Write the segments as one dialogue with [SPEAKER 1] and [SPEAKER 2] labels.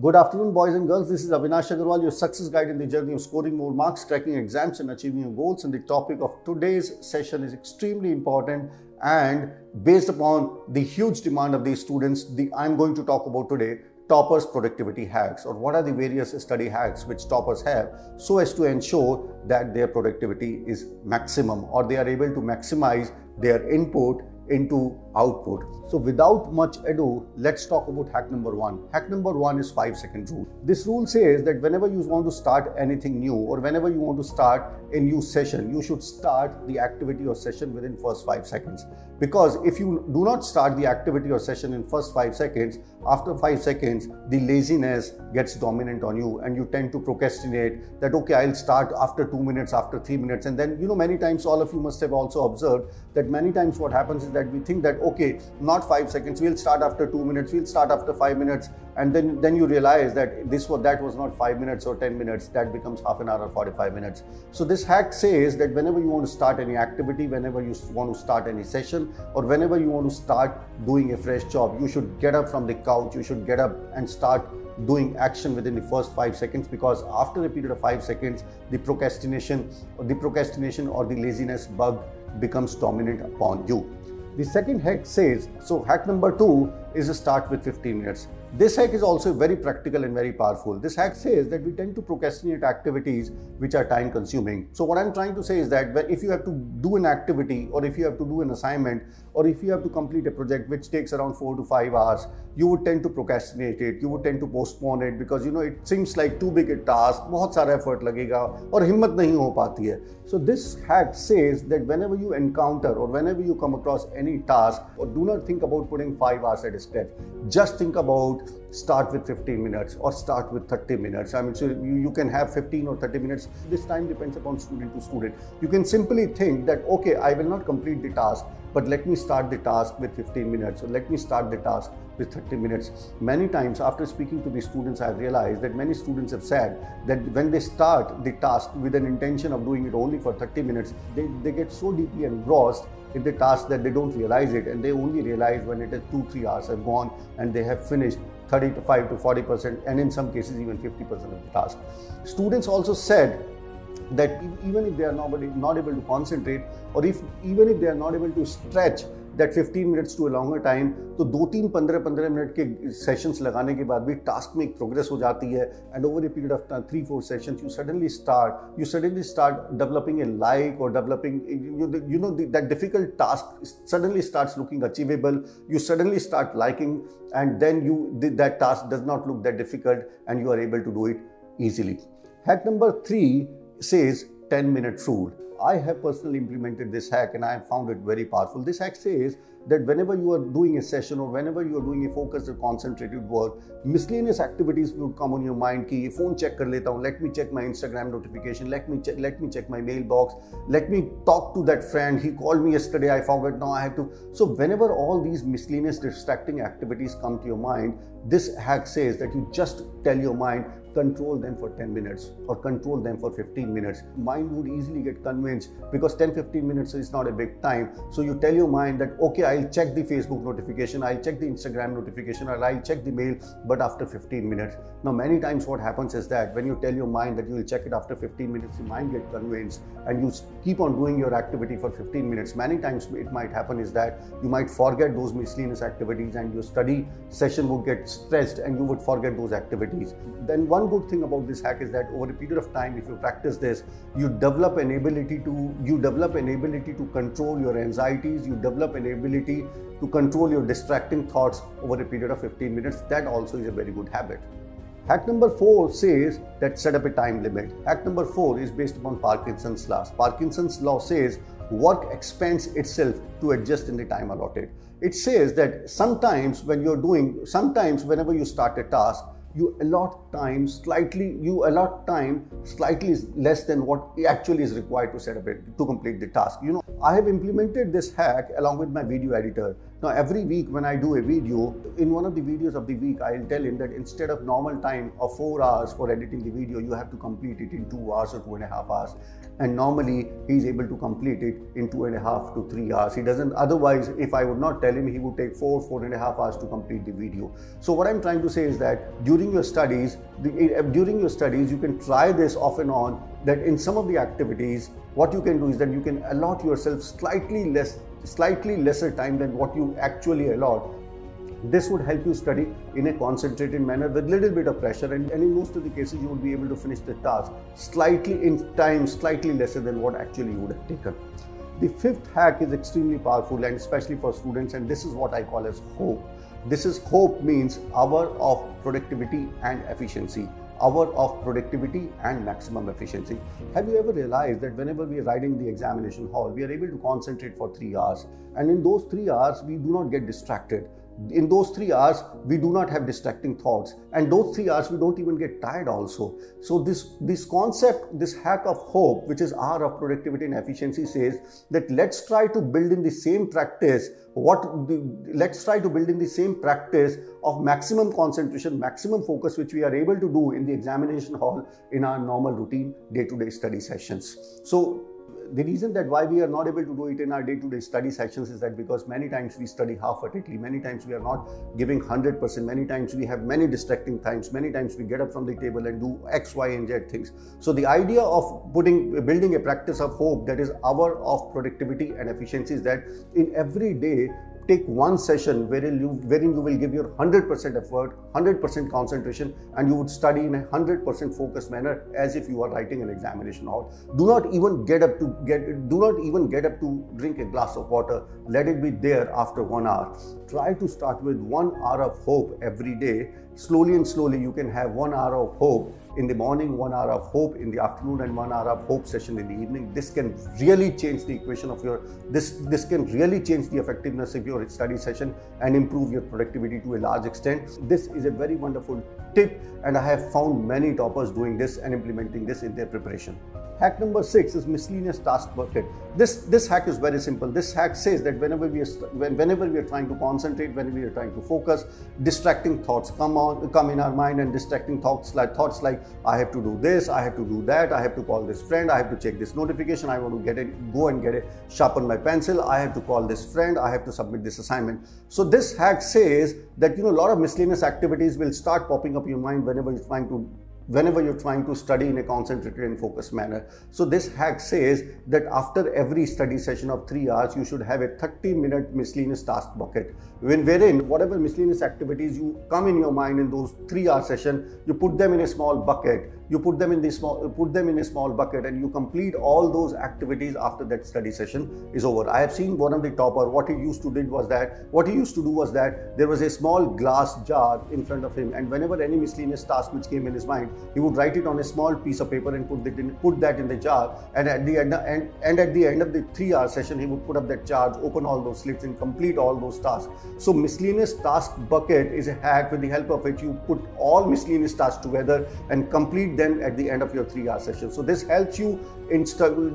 [SPEAKER 1] Good afternoon, boys and girls. This is Avinash Agarwal, your success guide in the journey of scoring more marks, cracking exams, and achieving your goals. And the topic of today's session is extremely important and based upon the huge demand of these students, the, I'm going to talk about today toppers productivity hacks or what are the various study hacks which toppers have so as to ensure that their productivity is maximum or they are able to maximize their input into output. So without much ado, let's talk about hack number one. Hack number one is five second rule. This rule says that whenever you want to start anything new or whenever you want to start a new session, you should start the activity or session within first five seconds. Because if you do not start the activity or session in first five seconds, after five seconds, the laziness gets dominant on you and you tend to procrastinate that, okay, I'll start after two minutes, after three minutes. And then, you know, many times all of you must have also observed that many times what happens is that we think that, okay, not five seconds, we'll start after two minutes, we'll start after five minutes. And then, then you realize that this was, that was not five minutes or 10 minutes, that becomes half an hour or 45 minutes. So this hack says that whenever you want to start any activity, whenever you want to start any session, or whenever you want to start doing a fresh job, you should get up from the couch, you should get up and start doing action within the first five seconds because after a period of five seconds the procrastination or the procrastination or the laziness bug becomes dominant upon you the second hack says, so hack number two is start with 15 minutes. This hack is also very practical and very powerful. This hack says that we tend to procrastinate activities which are time consuming. So what I'm trying to say is that if you have to do an activity or if you have to do an assignment or if you have to complete a project which takes around 4 to 5 hours, you would tend to procrastinate it, you would tend to postpone it because you know it seems like too big a task, बहुत सारा effort लगेगा और हिम्मत नहीं हो पाती है. So this hack says that whenever you encounter or whenever you come across any task, or do not think about putting 5 hours at a stretch. Just think about start with 15 minutes or start with 30 minutes. I mean, so you, you can have 15 or 30 minutes. This time depends upon student to student. You can simply think that, okay, I will not complete the task, but let me start the task with 15 minutes or let me start the task with 30 minutes. Many times after speaking to the students, I've realized that many students have said that when they start the task with an intention of doing it only for 30 minutes, they, they get so deeply engrossed in the task that they don't realize it and they only realize when it is two, three hours have gone and they have finished 35 to 40 percent and in some cases even 50 percent of the task. Students also said that even if they are not, not able to concentrate or if even if they are not able to stretch that 15 minutes to a longer time तो दो तीन पंद्रह पंद्रह minute के sessions लगाने के बाद भी टास्क में एक प्रोग्रेस हो जाती है and over a period of three four sessions you suddenly start you suddenly start developing a like और developing you know that difficult task suddenly start looking achievable you suddenly start liking and then you that task does not look that difficult and you are able to do it easily. Hack number three says 10 minute rule. I have personally implemented this hack and I have found it very powerful. This hack says that whenever you are doing a session or whenever you are doing a focused or concentrated work, miscellaneous activities would come on your mind ki ye phone check kar leta hun, let me check my Instagram notification, let me check, let me check my mailbox, let me talk to that friend, he called me yesterday, I forgot, now I have to. So whenever all these miscellaneous distracting activities come to your mind, this hack says that you just tell your mind control them for 10 minutes or control them for 15 minutes mind would easily get convinced because 10 15 minutes is not a big time so you tell your mind that okay i I'll check the Facebook notification, I'll check the Instagram notification, or I'll check the mail, but after 15 minutes. Now, many times what happens is that when you tell your mind that you will check it after 15 minutes, your mind gets convinced and you keep on doing your activity for 15 minutes. Many times it might happen is that you might forget those miscellaneous activities and your study session would get stressed and you would forget those activities. Then one good thing about this hack is that over a period of time, if you practice this, you develop an ability to you develop an ability to control your anxieties. You develop an ability to control your distracting thoughts over a period of 15 minutes. That also is a very good habit. Hack number four says that set up a time limit. Hack number four is based upon Parkinson's law. Parkinson's law says work expands itself to adjust in the time allotted. It says that sometimes when you're doing, sometimes whenever you start a task, you allot time slightly, you allot time slightly less than what actually is required to set up it to complete the task. You know, I have implemented this hack along with my video editor Now, every week when I do a video, in one of the videos of the week, I'll tell him that instead of normal time of four hours for editing the video, you have to complete it in two hours or two and a half hours. And normally, he's able to complete it in two and a half to three hours. He doesn't, otherwise, if I would not tell him, he would take four, four and a half hours to complete the video. So, what I'm trying to say is that during your studies, the, eh, during your studies, you can try this off and on that in some of the activities, what you can do is that you can allot yourself slightly less slightly lesser time than what you actually allot this would help you study in a concentrated manner with little bit of pressure and, and, in most of the cases you would be able to finish the task slightly in time slightly lesser than what actually you would have taken. The fifth hack is extremely powerful and especially for students and this is what i call as hope. This is hope means hour of productivity and efficiency hour of productivity and maximum efficiency. Have you ever realized that whenever we are riding the examination hall, we are able to concentrate for three hours, and in those three hours, we do not get distracted in those three hours we do not have distracting thoughts. And those three hours we don't even get tired also. So this this concept this hack of hope which is r of productivity and efficiency says that let's try to build in the same practice what the, let's try to build in the same practice of maximum concentration maximum focus which we are able to do in the examination hall in our normal routine day to day study sessions. So the reason that why we are not able to do it in our day-to-day study sessions is that because many times we study half-heartedly, many times we are not giving 100%, many times we have many distracting times, many times we get up from the table and do X, Y, and Z things. So the idea of putting, building a practice of hope that is hour of productivity and efficiency is that in every day take one session wherein you, wherein you will give your 100% effort, 100% concentration, and you would study in a 100% focused manner as if you are writing an examination hall. Do not even get up to get, do not even get up to drink a glass of water. Let it be there after one hour. Try to start with one hour of hope every day. Slowly and slowly, you can have one hour of hope in the morning, one hour of hope in the afternoon, and one hour of hope session in the evening. This can really change the equation of your this this can really change the effectiveness of your study session and improve your productivity to a large extent. This is a very wonderful tip, and I have found many toppers doing this and implementing this in their preparation. Hack number six is miscellaneous task bucket. This this hack is very simple. This hack says that whenever we are whenever we are trying to concentrate, whenever we are trying to focus, distracting thoughts come on come in our mind, and distracting thoughts like thoughts like I have to do this, I have to do that, I have to call this friend, I have to check this notification, I want to get it, go and get it, sharpen my pencil, I have to call this friend, I have to submit this assignment. So this hack says that you know a lot of miscellaneous activities will start popping up in your mind whenever you're trying to whenever you're trying to study in a concentrated and focused manner. So this hack says that after every study session of three hours, you should have a 30 minute miscellaneous task bucket when wherein whatever miscellaneous activities you come in your mind in those three hour session, you put them in a small bucket you put them in the small put them in a small bucket and you complete all those activities after that study session is over. I have seen one of the topper what he used to did was that what he used to do was that there was a small glass jar in front of him and whenever any miscellaneous task which came in his mind he would write it on a small piece of paper and put that in, put that in the jar and at the end and, and at the end of the 3 hour session he would put up that charge open all those slits and complete all those tasks. So miscellaneous task bucket is a hack with the help of which you put all miscellaneous tasks together and complete them at the end of your three hour session. So this helps you in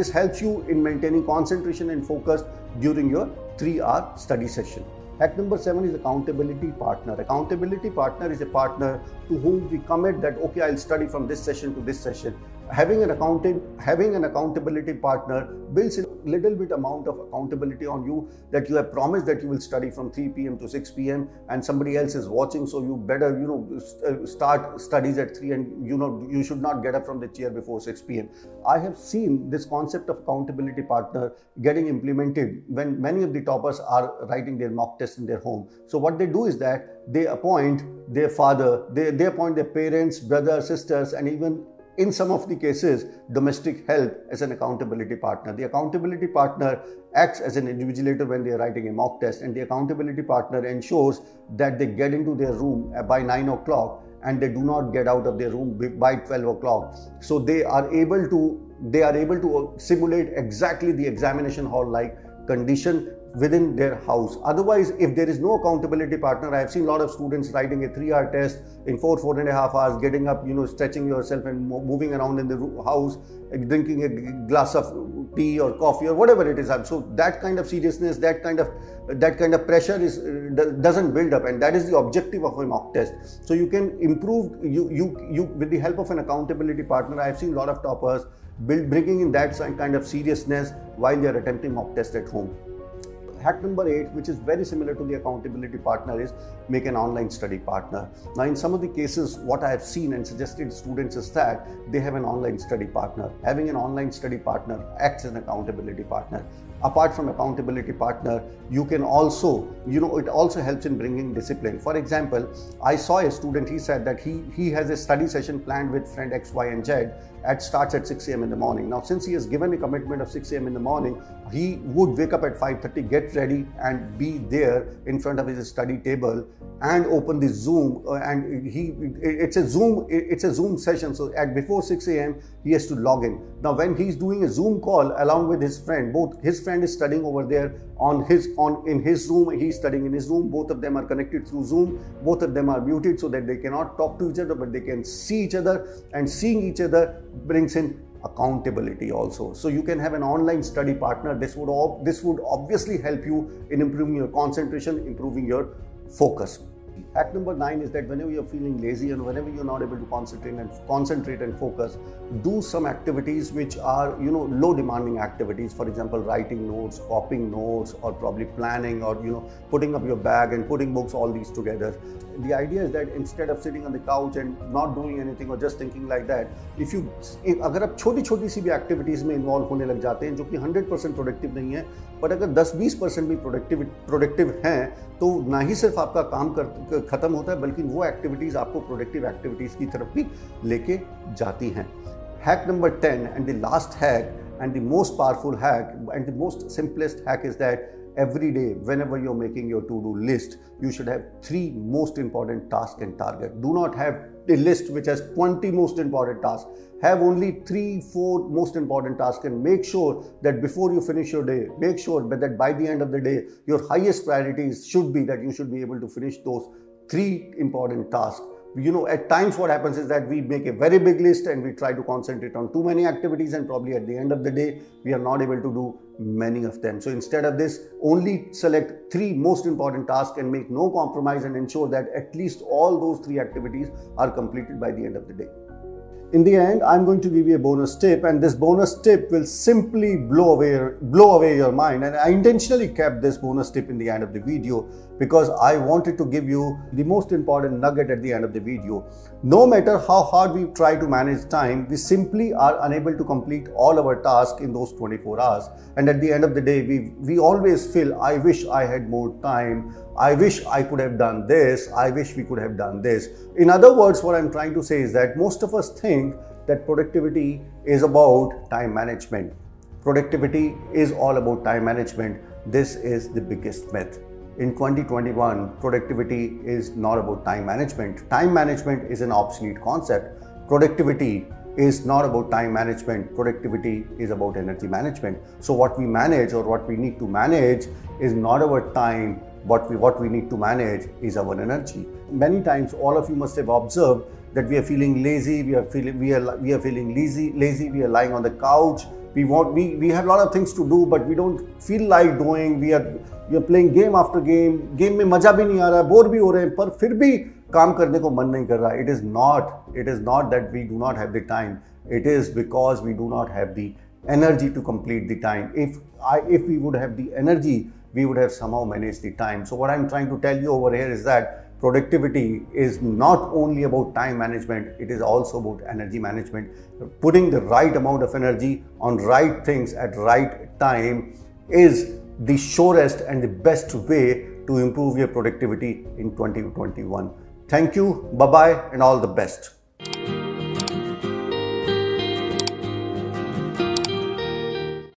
[SPEAKER 1] this helps you in maintaining concentration and focus during your three hour study session. Hack number seven is accountability partner. Accountability partner is a partner to whom we commit that okay, I'll study from this session to this session having an accountant having an accountability partner builds a little bit amount of accountability on you that you have promised that you will study from 3 p.m to 6 p.m and somebody else is watching. So you better you know uh, start studies at 3 and you know you should not get up from the chair before 6 p.m i have seen this concept of accountability partner getting implemented when many of the toppers are writing their mock tests in their home. So what they do is that they appoint their father they, they appoint their parents brothers sisters and even in some of the cases, domestic help as an accountability partner. The accountability partner acts as an invigilator when they are writing a mock test, and the accountability partner ensures that they get into their room uh, by 9 o'clock and they do not get out of their room by 12 o'clock. So they are able to they are able to simulate exactly the examination hall like condition within their house. Otherwise, if there is no accountability partner, I have seen a lot of students writing a three-hour test in four, four and a half hours, getting up, you know, stretching yourself and moving around in the house, eh, drinking a glass of tea or coffee or whatever it is. So that kind of seriousness, that kind of that kind of pressure is eh, doesn't build up, and that is the objective of a mock test. So you can improve you you you with the help of an accountability partner. I have seen a lot of toppers build, bringing in that kind of seriousness while they are attempting mock test at home. Hack number eight, which is very similar to the accountability partner, is make an online study partner. Now, in some of the cases, what I have seen and suggested students is that they have an online study partner. Having an online study partner acts as an accountability partner apart from accountability partner you can also you know it also helps in bringing discipline for example i saw a student he said that he he has a study session planned with friend x y and z at starts at 6 a.m in the morning. Now since he has given a commitment of 6 a.m in the morning he would wake up at 5.30 get ready and be there in front of his study table and open the zoom uh, and he it's a zoom it's a zoom session. So at before 6 a.m he has to log in. Now when he's doing a zoom call along with his friend both his friend friend is studying over there on his on in his room he's studying in his room. Both of them are connected through zoom. Both of them are muted so that they cannot talk to each other but they can see each other. And seeing each other brings in accountability also. So you can have an online study partner. This would all this would obviously help you in improving your concentration improving your focus Hack number nine is that whenever you're feeling lazy and whenever you're not able to concentrate and concentrate and focus, do some activities which are you know low demanding activities. For example, writing notes, copying notes, or probably planning, or you know putting up your bag and putting books. All these together. The idea is that instead of sitting on the couch and not doing anything or just thinking like that, if you अगर आप छोटी छोटी सी भी activities में involve होने लग जाते हैं जो कि 100 परसेंट प्रोडक्टिव नहीं है बट अगर 10-20 परसेंट भी प्रोडक्टिव प्रोडक्टिव हैं तो ना ही सिर्फ़ आपका काम कर ख़त्म होता है बल्कि वो एक्टिविटीज़ आपको प्रोडक्टिव एक्टिविटीज़ की तरफ़ भी लेके जाती हैं। Hack number ten and the last hack and the most powerful hack and the most simplest hack is that every day whenever you're making your to-do list you should have three most important tasks and target. Do not have a list which has 20 most important tasks. Have only three, four most important tasks and make sure that before you finish your day, make sure that by the end of the day, your highest priorities should be that you should be able to finish those three important tasks you know at times what happens is that we make a very big list and we try to concentrate on too many activities and probably at the end of the day we are not able to do many of them. So instead of this only select three most important tasks and make no compromise and ensure that at least all those three activities are completed by the end of the day in the end, I'm going to give you a bonus tip and this bonus tip will simply blow away, blow away your mind. And I intentionally kept this bonus tip in the end of the video because I wanted to give you the most important nugget at the end of the video. No matter how hard we try to manage time, we simply are unable to complete all our tasks in those 24 hours. And at the end of the day, we, we always feel, I wish I had more time. I wish I could have done this. I wish we could have done this. In other words, what I'm trying to say is that most of us think that productivity is about time management. Productivity is all about time management. This is the biggest myth. In 2021, productivity is not about time management. Time management is an obsolete concept. Productivity is not about time management. Productivity is about energy management. So what we manage or what we need to manage is not our time, what we what we need to manage is our energy. Many times, all of you must have observed that we are feeling lazy, we are feeling we are we are feeling lazy, lazy. We are lying on the couch. We want we we have a lot of things to do, but we don't feel like doing. We are we are playing game after game. Game में मजा भी नहीं आ रहा है, bore भी हो रहे हैं, पर फिर भी काम करने को मन नहीं कर रहा. It is not it is not that we do not have the time. It is because we do not have the energy to complete the time. If I if we would have the energy we would have somehow managed the time. So what I'm trying to tell you over here is that productivity is not only about time management, it is also about energy management. Putting the right amount of energy on right things at right time is the surest and the best way to improve your productivity in 2021. Thank you, bye bye, and all the best.